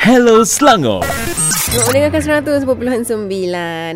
Hello Selangor. Mendengarkan 100.9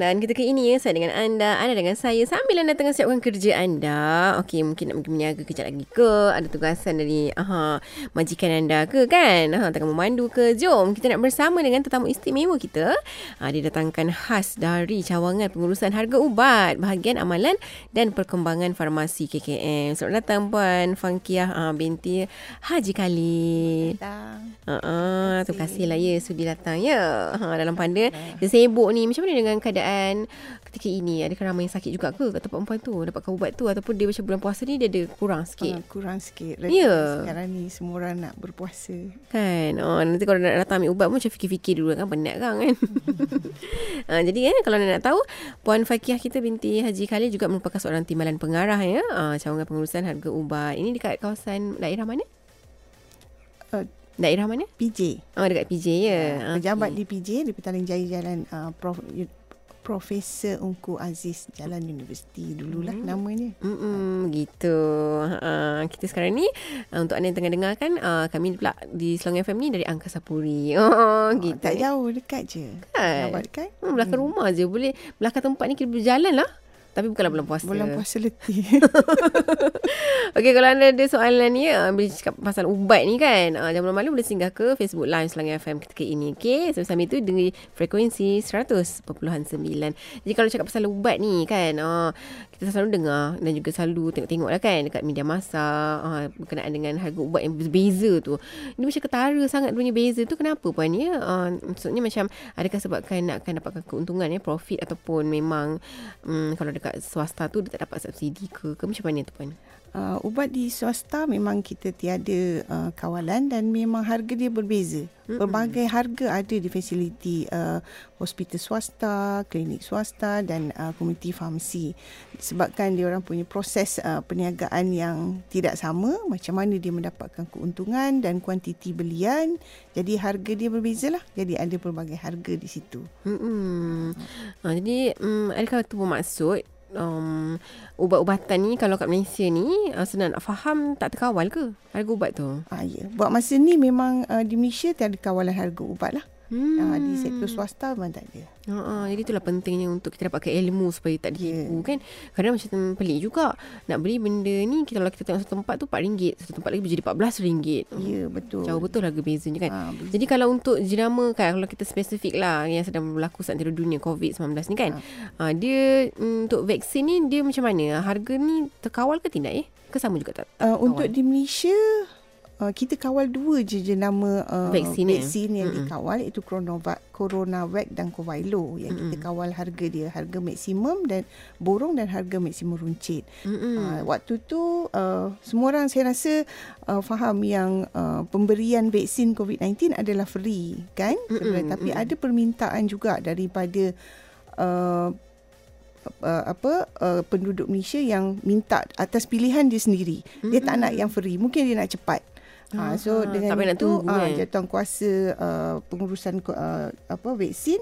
Dan ketika ini ya, Saya dengan anda Anda dengan saya Sambil anda tengah siapkan kerja anda. Okey mungkin nak pergi meniaga kejap lagi ke? Ada tugasan dari aha, Majikan anda ke kan? Aha, Tengah memandu ke? Jom kita nak bersama dengan Tetamu istimewa kita. Ha, Dia datangkan khas dari Cawangan Pengurusan Harga Ubat Bahagian Amalan Dan Perkembangan Farmasi KKM Selamat datang Puan Fangkiah ha, Binti Haji Khalil. Datang. Uh, terima kasih lah ya sudi datang ya. Ha, dalam panda dia sibuk ni. Macam mana dengan keadaan ketika ini? Adakah ramai yang sakit juga ke kat tempat perempuan tu? Dapat ubat tu ataupun dia macam bulan puasa ni dia ada kurang Uh, sikit? kurang sikit. Ya. Yeah. Sekarang ni semua orang nak berpuasa. Kan oh, Nanti kalau nak datang ambil ubat pun Macam fikir-fikir dulu kan Penat kan kan ha, Jadi kan Kalau nak tahu Puan Fakiah kita binti Haji Khalil Juga merupakan seorang timbalan pengarah ya ha, Cawangan pengurusan harga ubat Ini dekat kawasan daerah mana? Uh, Daerah mana? PJ. Oh dekat PJ ya Uh, Pejabat di PJ di Petaling Jaya Jalan uh, Prof, Profesor Ungku Aziz Jalan Universiti dululah Hmm. namanya. Mm gitu. Ha, kita sekarang ni uh, untuk anda yang tengah dengar kan uh, kami pula di Selangor FM ni dari Angkasa Puri. Oh, Oh, gitu. tak jauh dekat je. Kan? Nampak dekat? Hmm, belakang rumah je boleh belakang tempat ni kita berjalan lah. Tapi bukanlah bulan puasa. Bulan puasa letih. Okey kalau anda ada soalan ni uh, bila cakap pasal ubat ni kan uh, jangan malu boleh singgah ke Facebook Live Selangor FM ketika ini okey sambil-sambil tu dengar frekuensi 100.9 jadi kalau cakap pasal ubat ni kan uh, kita selalu dengar dan juga selalu tengok-tengok lah kan dekat media masa uh, berkenaan dengan harga ubat yang berbeza tu ini macam ketara sangat punya beza tu kenapa puan ya uh, maksudnya macam adakah sebabkan nak akan dapatkan keuntungan ya profit ataupun memang um, kalau dekat swasta tu dia tak dapat subsidi ke ke macam mana tu puan Uh, ubat di swasta memang kita tiada uh, kawalan dan memang harga dia berbeza. Mm-hmm. Berbagai harga ada di fasiliti uh, hospital swasta, klinik swasta dan uh, community farmasi. Sebabkan dia orang punya proses uh, perniagaan yang tidak sama, macam mana dia mendapatkan keuntungan dan kuantiti belian. Jadi harga dia berbeza lah. Jadi ada pelbagai harga di situ. Hmm. Ha, jadi um, adakah itu bermaksud um, ubat-ubatan ni kalau kat Malaysia ni uh, senang nak faham tak terkawal ke harga ubat tu? Ah, ya. Buat masa ni memang uh, di Malaysia tiada kawalan harga ubat lah. Hmm. Uh, di sektor swasta memang tak ada. Ha, jadi itulah pentingnya untuk kita dapatkan ilmu supaya tak ditipu yeah. kan. Kadang macam pelik juga nak beli benda ni kita kalau kita tengok satu tempat tu RM4, satu tempat lagi menjadi RM14. Ya, betul. Jauh betul harga bezanya kan. Ha, betul. Jadi kalau untuk jenama kan kalau kita spesifik lah yang sedang berlaku saat antara dunia COVID-19 ni kan. Ha. dia mm, untuk vaksin ni dia macam mana? Harga ni terkawal ke tidak eh? Ke sama juga tak? Uh, untuk di Malaysia uh, kita kawal dua je jenama uh, Vaksin, vaksin yang Mm-mm. dikawal iaitu Coronavac, Coronavac dan Covailo yang kita kawal harga dia harga maksimum dan borong dan harga maksimum runcit. Mm-mm. Uh, waktu tu uh, semua orang saya rasa uh, faham yang uh, pemberian vaksin COVID-19 adalah free kan sebenarnya tapi ada permintaan juga daripada uh, uh, apa uh, penduduk Malaysia yang minta atas pilihan dia sendiri. Dia tak nak yang free, mungkin dia nak cepat. Ha, so Ah, dengan tak payah nak itu tunggu, ah, kan? jawatankuasa uh, pengurusan uh, apa vaksin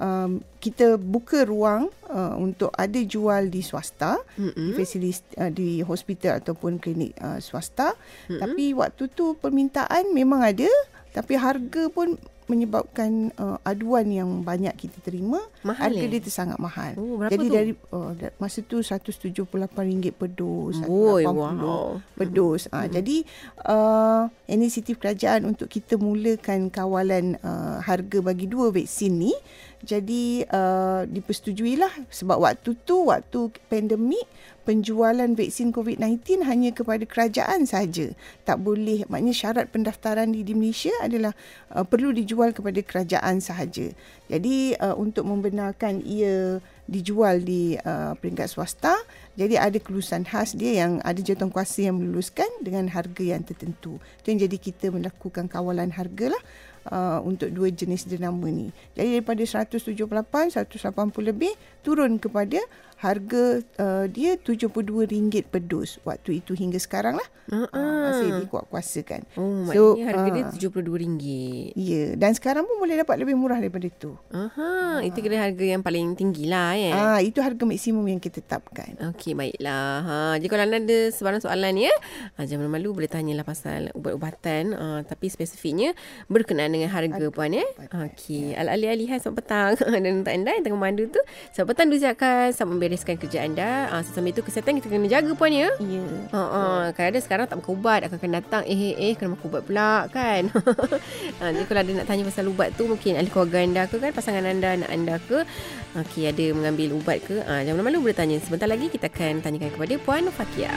um, kita buka ruang uh, untuk ada jual di swasta Mm-mm. di fasiliti uh, di hospital ataupun klinik uh, swasta tapi waktu tu permintaan memang ada tapi harga pun menyebabkan uh, aduan yang banyak kita terima Mahal, harga eh? dia tu sangat mahal Oh, jadi tu? dari uh, masa tu RM178 per dos Oi, 180 wow. per dos ah jadi uh, inisiatif kerajaan untuk kita mulakan kawalan uh, harga bagi dua vaksin ni jadi uh, dipersetujuilah sebab waktu tu waktu pandemik penjualan vaksin COVID-19 hanya kepada kerajaan sahaja. Tak boleh maknanya syarat pendaftaran di, di Malaysia adalah uh, perlu dijual kepada kerajaan sahaja. Jadi uh, untuk membenarkan ia dijual di uh, peringkat swasta, jadi ada kelulusan khas dia yang ada jawatankuasa yang meluluskan dengan harga yang tertentu. Itu yang jadi kita melakukan kawalan harga lah uh, untuk dua jenis jenama ni. Jadi daripada 178, 180 lebih turun kepada harga uh, dia RM72 per dos waktu itu hingga sekarang lah. Uh-uh. Uh, masih dikuat-kuasakan. Oh, So, maknanya harga dia ah. RM72. Ya, dan sekarang pun boleh dapat lebih murah daripada itu. Aha, itu kira harga yang paling tinggi lah ya. Ah, itu harga maksimum yang kita tetapkan. Okey, baiklah. Ha, jadi kalau anda ada sebarang soalan ya, ha, jangan malu boleh tanyalah pasal ubat-ubatan. Ha, tapi spesifiknya berkenaan dengan harga puan ya. Okey, alih-alih hai selamat petang. Dan untuk anda yang tengah memandu tu, selamat petang dulu siapkan, selamat membereskan kerja anda. Ha, sambil itu kesihatan kita kena jaga puan ya. Ya. Ha, ha, kadang-kadang sekarang tak makan ubat akan akan datang eh eh eh kena makan ubat pula kan. ha, jadi kalau ada nak tanya pasal ubat tu mungkin ahli keluarga anda ke kan pasangan anda anak anda ke okey ada mengambil ubat ke ha, jangan malu boleh tanya sebentar lagi kita akan tanyakan kepada puan Fakia.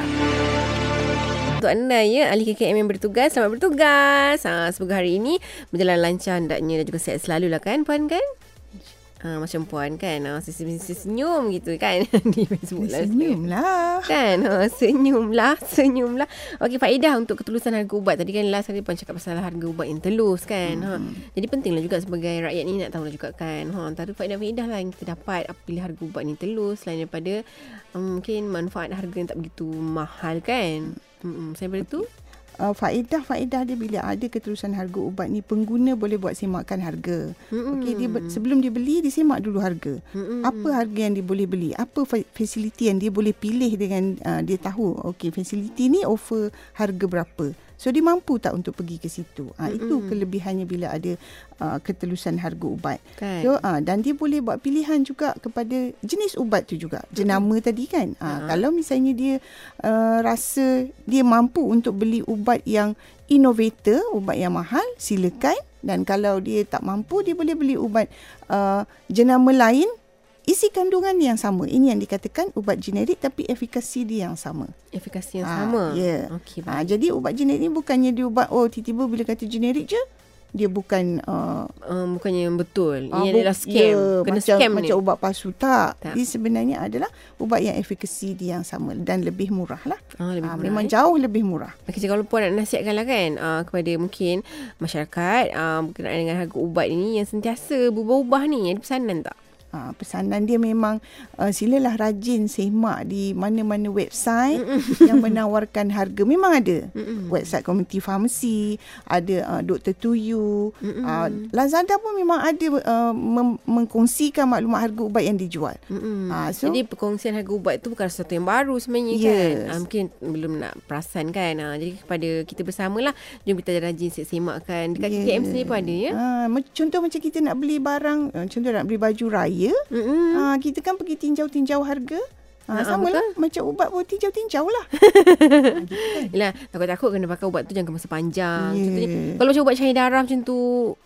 Untuk anda ya ahli KKM yang bertugas selamat bertugas. Ha, semoga hari ini berjalan lancar hendaknya dan juga sihat selalu lah kan puan kan? Ha, macam puan kan ha, senyum gitu kan. Di Facebook lah Senyum lah. Kan ha, Senyum lah Senyum lah. Okey faedah untuk ketulusan harga ubat. Tadi kan last kali Puan cakap pasal harga ubat yang telus kan ha. Jadi pentinglah juga sebagai rakyat ni Nak tahu lah juga kan ha, Antara faedah-faedah lah yang kita dapat Apabila harga ubat ni telus Selain daripada um, Mungkin manfaat harga yang tak begitu mahal kan. Mm-mm. Daripada tu Uh, faedah-faedah dia bila ada keterusan harga ubat ni pengguna boleh buat semakan harga. Mm-mm. Okey dia sebelum dia beli dia semak dulu harga. Mm-mm. Apa harga yang dia boleh beli? Apa fa- fasiliti yang dia boleh pilih dengan uh, dia tahu okey fasiliti ni offer harga berapa. So dia mampu tak untuk pergi ke situ. Ah uh, itu kelebihannya bila ada uh, ketelusan harga ubat. Kan So uh, dan dia boleh buat pilihan juga kepada jenis ubat tu juga. Jenama tadi kan. Ha. kalau misalnya dia uh, rasa dia mampu untuk beli ubat yang innovator, ubat yang mahal, silakan dan kalau dia tak mampu dia boleh beli ubat uh, jenama lain isi kandungan yang sama. Ini yang dikatakan ubat generik tapi efikasi dia yang sama. Efikasi yang Ah, sama ya. Okey Ha, jadi ubat generik ni bukannya dia ubat oh tiba-tiba bila kata generik je dia bukan uh, um, Bukannya yang betul Ah, Ini bu- adalah scam ya, Kena macam, scam ni Macam ubat palsu tak. Tak. Dia sebenarnya adalah ubat yang efikasi dia yang sama dan lebih murah lah. Ah, lebih Ah, murah, memang eh. jauh lebih murah. Okey, jadi kalau puan nak nasihatkan lah kan uh, kepada mungkin masyarakat uh, berkenaan dengan harga ubat ini yang sentiasa berubah-ubah ni, ada pesanan tak? Ha, pesanan dia memang uh, silalah rajin semak di mana-mana website yang menawarkan harga. Memang ada. Mm-mm. Website community pharmacy, ada uh, Dr. Tuyu. Uh, Lazada pun memang ada uh, mem- mengkongsikan maklumat harga ubat yang dijual. Mm-mm. Ah, so- jadi perkongsian harga ubat tu bukan sesuatu yang baru sebenarnya Yes. kan. Uh, mungkin belum nak perasan kan. Uh, jadi kepada kita bersamalah jom kita rajin semakkan dekat Yes. KKM sendiri pun ada ya. Ha, contoh macam kita nak beli barang, uh, contoh nak beli baju raya, Mm-mm. ha, kita kan pergi tinjau-tinjau harga. Ha, Ha, sama lah. Macam ubat pun tinjau-tinjau lah. ha, gitu kan. Yelah takut-takut kena pakai ubat tu jangka masa panjang. Ya. Contohnya kalau macam ubat cair darah macam tu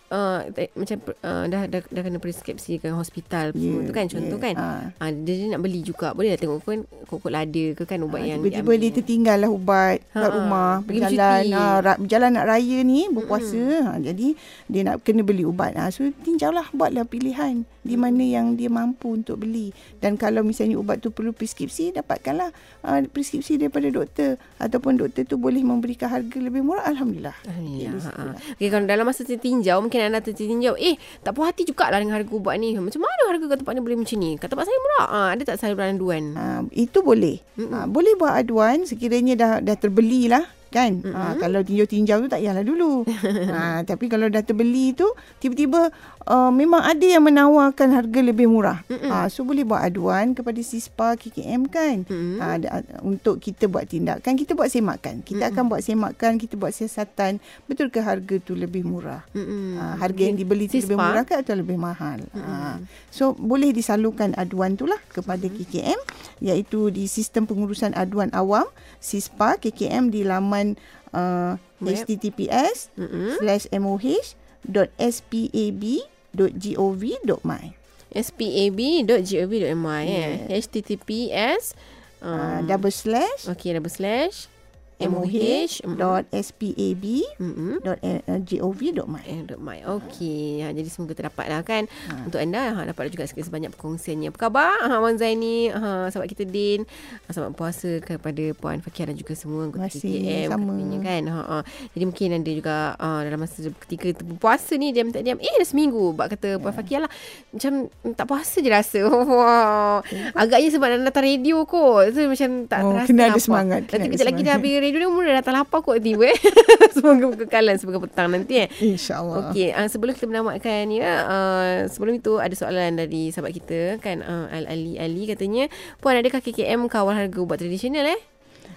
uh, tak- macam uh, dah, dah dah kena preskripsi ke hospital semua tu kan contoh ya. kan. Ha. Ah, dia, dia nak beli juga. Boleh lah tengok kan kokok lada ke kan ubat Ha, yang tiba-tiba diambil. dia tertinggal lah ubat kat Ha, rumah pergi berjalan ha, ra- berjalan nak raya ni berpuasa ha, jadi dia nak kena beli ubat ha, so tinjaulah buatlah pilihan di mana yang dia mampu untuk beli dan kalau misalnya ubat tu perlu preskripsi dapatkanlah ha, preskripsi daripada doktor ataupun doktor tu boleh memberikan harga lebih murah alhamdulillah Alhamdulillah. Okey, Ha. Okay, kalau dalam masa tertinjau, mungkin anda tertinjau, eh, tak puas hati jugalah dengan harga ubat ni. Macam mana harga kat tempat ni boleh macam ni? Kat tempat saya murah. Ha, ada tak saluran aduan? Ha, itu boleh. Ha, boleh buat aduan sekiranya dah dah terbeli kan. Ha, kalau tinjau-tinjau tu tak payahlah dulu. ha, tapi kalau dah terbeli tu tiba-tiba uh, memang ada yang menawarkan harga lebih murah. Ha, so boleh buat aduan kepada SISPA KKM kan. Mm-mm. Ha, untuk kita buat tindakan, kita buat semakan. Kita akan buat semakan, kita buat siasatan. Betul ke harga tu lebih murah? Mm-mm. Ha, harga yang dibeli tu lebih Sispa. murah ke atau lebih mahal. Ha. So boleh disalurkan aduan tu lah kepada KKM iaitu di sistem pengurusan aduan awam SISPA KKM di laman uh, Web. https slash moh.spab.gov.my spab.gov.my eh. https uh, um, double slash. Okay double slash moh.spab.gov.my Eh, dot my. Okey. Ha, jadi semoga terdapat lah kan. Ha. Untuk anda, ha, dapat juga sikit sebanyak perkongsiannya. Apa khabar? Ha, Wan Zaini, ha, sahabat kita Din. Ha, selamat puasa kepada Puan Fakir dan juga semua anggota Terima kasih, KKM. sama. katanya Kan? Ha, ha. Jadi mungkin anda juga ha, dalam masa ketika berpuasa ni, diam tak diam. Eh, dah seminggu. Bak kata Puan Fakir lah. Macam tak puasa je rasa. Wah. Agaknya sebab nak datang radio kot. So macam tak Oh, terasa kena ada nampak. semangat, kena Nanti kejap lagi dah habis ni mula datang lapar kot tiba eh. Semoga kekekalan semoga petang nanti eh. InsyaAllah. Okey, uh, sebelum kita menamatkan ya, uh, sebelum itu ada soalan dari sahabat kita kan uh, Al Ali Ali katanya, "Puan adakah KKM kawal harga ubat tradisional eh?"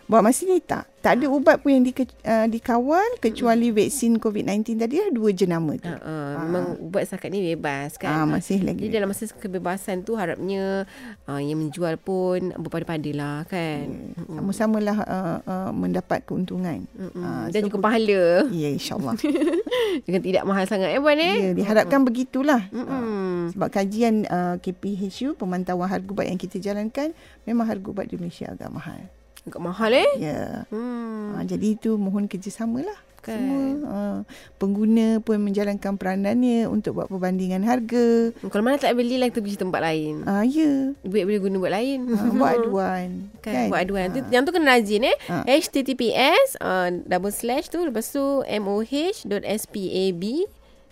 Buat masa ni tak. Tak ada ubat pun yang di, uh, dikawal kecuali vaksin COVID-19 tadi lah dua jenama tu. Uh, uh, memang ubat setakat ni bebas kan. Ah, masih lagi. Jadi dalam masa kebebasan tu harapnya uh, yang menjual pun berpada-pada lah kan. Hmm. Sama-samalah uh, uh, mendapat keuntungan. Uh, Dan juga pahala. Ya, insyaAllah. Dengan tidak mahal sangat eh Puan eh. ya, diharapkan begitulah. Mm-mm. Sebab kajian uh, KPHU, pemantauan harga ubat yang kita jalankan, memang harga ubat di Malaysia agak mahal. Agak mahal eh. Ya. Hmm. Ha, jadi itu mohon kerjasama lah. Kan. Semua uh, pengguna pun menjalankan peranannya untuk buat perbandingan harga. Kalau mana tak beli lah kita pergi tempat lain. Ah ya. Duit boleh guna buat lain. Uh, buat aduan. kan, kan? Buat aduan. Ah. Tu, yang tu kena rajin eh. Ah. HTTPS uh, double slash tu lepas tu moh.spab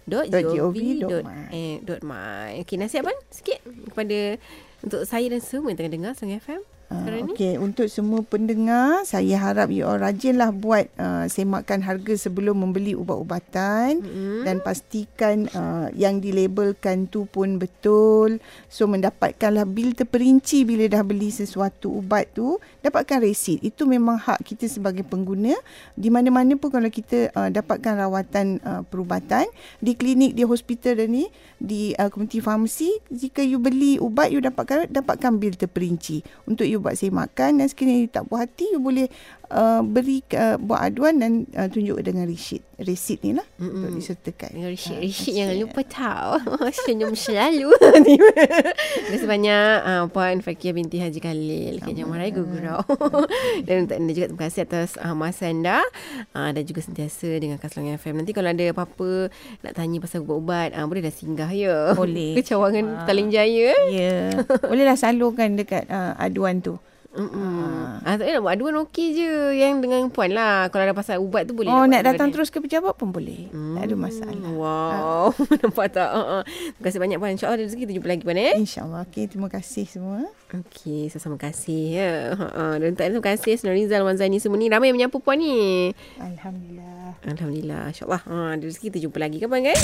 dot gov dot eh, my. Okey, nasihat apa sikit kepada untuk saya dan semua yang tengah dengar Song FM Ah, Okey, untuk semua pendengar, saya harap you all rajinlah buat uh, semakan harga sebelum membeli ubat-ubatan Mm-hmm. dan pastikan uh, yang dilabelkan tu pun betul. So mendapatkanlah bil terperinci bila dah beli sesuatu ubat tu, dapatkan resit. Itu memang hak kita sebagai pengguna. Di mana-mana pun kalau kita uh, dapatkan rawatan uh, perubatan di klinik, di hospital dan ni, di uh, community pharmacy, jika you beli ubat you dapatkan dapatkan bil terperinci untuk you buat semakan dan sekiranya you tak puas hati you boleh uh, beri uh, buat aduan dan uh, tunjuk dengan resit. Resit ni lah Mm-mm. untuk disertakan. Dengan Ah, Rishid-Rishid resit. jangan lupa tau Senyum selalu Terima kasih banyak uh, Puan Fakir binti Haji Khalil Kejang Marai Gugurau Dan untuk anda juga terima kasih atas uh, masa anda uh, Dan juga sentiasa dengan Kaslang FM Nanti kalau ada apa-apa Nak tanya pasal ubat-ubat uh, Boleh dah singgah ya Boleh. Ke Cawangan Petaling Jaya Ya. Yeah. Bolehlah salurkan dekat uh, aduan tu. Mm-mm. Ah, tak nak buat aduan okey je Yang dengan puan lah Kalau ada pasal ubat tu boleh Oh, nak datang terus ke pejabat pun boleh. Hmm. Tak ada masalah. Wow Nampak tak uh, uh. Terima kasih banyak puan InsyaAllah rezeki kita jumpa lagi puan eh InsyaAllah. Okey, terima kasih semua. Okey, sama kasih ya. Ha uh, dan tak terima kasih Senor Rizal Wan Zaini semua ni ramai yang menyapa puan ni. Alhamdulillah. Alhamdulillah. Insya-Allah. Ha, ada rezeki kita jumpa lagi kan puan kan?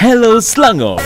Hello Selangor.